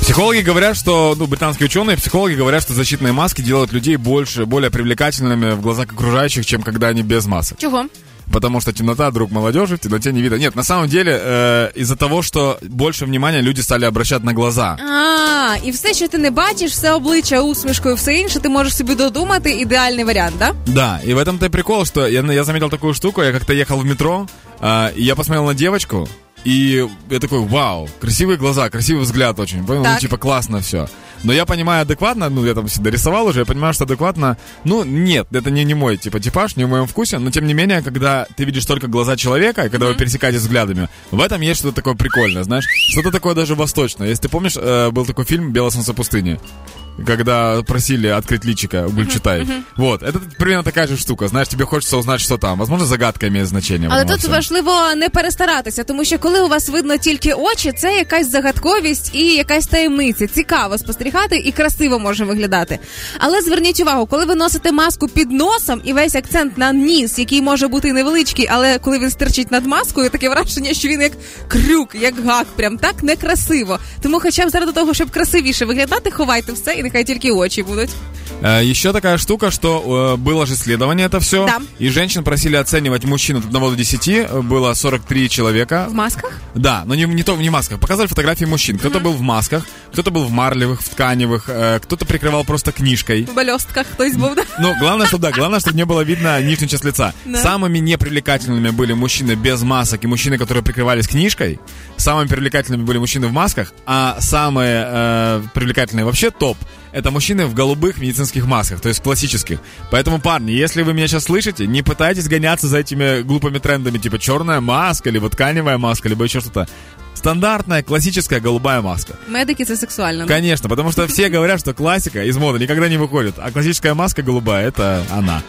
Психологи говорят, что, ну, британские ученые, психологи говорят, что защитные маски делают людей больше, более привлекательными в глазах окружающих, чем когда они без масок. Чого? Потому что темнота, друг молодежи, в темноте не видно. Нет, на самом деле, э, из-за того, что больше внимания люди стали обращать на глаза. А, і все, що ти не бачиш, все обличчя усмішкою, все інше, ти можеш собі додумати ідеальний варіант, да? Да, и в этом-то и прикол, что я, я заметил такую штуку, я как-то ехал в метро, э, и я посмотрел на девочку, и я такой, вау, красивые глаза, красивый взгляд очень, понял, ну, типа классно все. Но я понимаю адекватно, ну, я там всегда рисовал уже, я понимаю, что адекватно, ну, нет, это не, не мой, типа, типаж, не в моем вкусе, но, тем не менее, когда ты видишь только глаза человека, и когда вы пересекаетесь взглядами, в этом есть что-то такое прикольное, знаешь, что-то такое даже восточное. Если ты помнишь, э, был такой фильм «Белое солнце пустыни», когда просили открыть личика у Гульчатай. Вот, это примерно такая же штука. Знаешь, тебе хочется узнать, что там. Возможно, загадка имеет значение. в Але этом тут во всем. важливо не перестаратися, тому що коли у вас видно тільки очі, це якась загадковість і якась таємниця. Цікаво спостерігати і красиво може виглядати. Але зверніть увагу, коли ви носите маску під носом і весь акцент на ніс, який може бути і невеличкий, але коли він стерчить над маскою, таке враження, що він як крюк, як гак, прям так некрасиво. Тому, хоча б заради того, щоб красивіше виглядати, ховайте все, і нехай тільки очі будуть. Э, Еще такая штука, что э, было же исследование это все. Да. И женщин просили оценивать мужчин от 1 до 10. э, Было 43 человека. В масках? Да, но не, не то не в масках. Показали фотографии мужчин. Кто-то был в масках, кто-то был в марлевых, в тканевых, э, кто-то прикрывал просто книжкой. В бальостках хтось був. да? Ну, главное, что да, главное, чтобы не было видно нижнюю часть лица. Да. Самыми непривлекательными были мужчины без масок и мужчины, которые прикрывались книжкой. Самыми привлекательными были мужчины в масках, а самые э, привлекательные вообще топ это мужчины в голубых медицинских масках, то есть классических. Поэтому, парни, если вы меня сейчас слышите, не пытайтесь гоняться за этими глупыми трендами, типа черная маска, либо тканевая маска, либо еще что-то. Стандартная классическая голубая маска. Медики це сексуально. Конечно, потому что все говорят, что классика из моды никогда не выходит, а классическая маска голубая это она.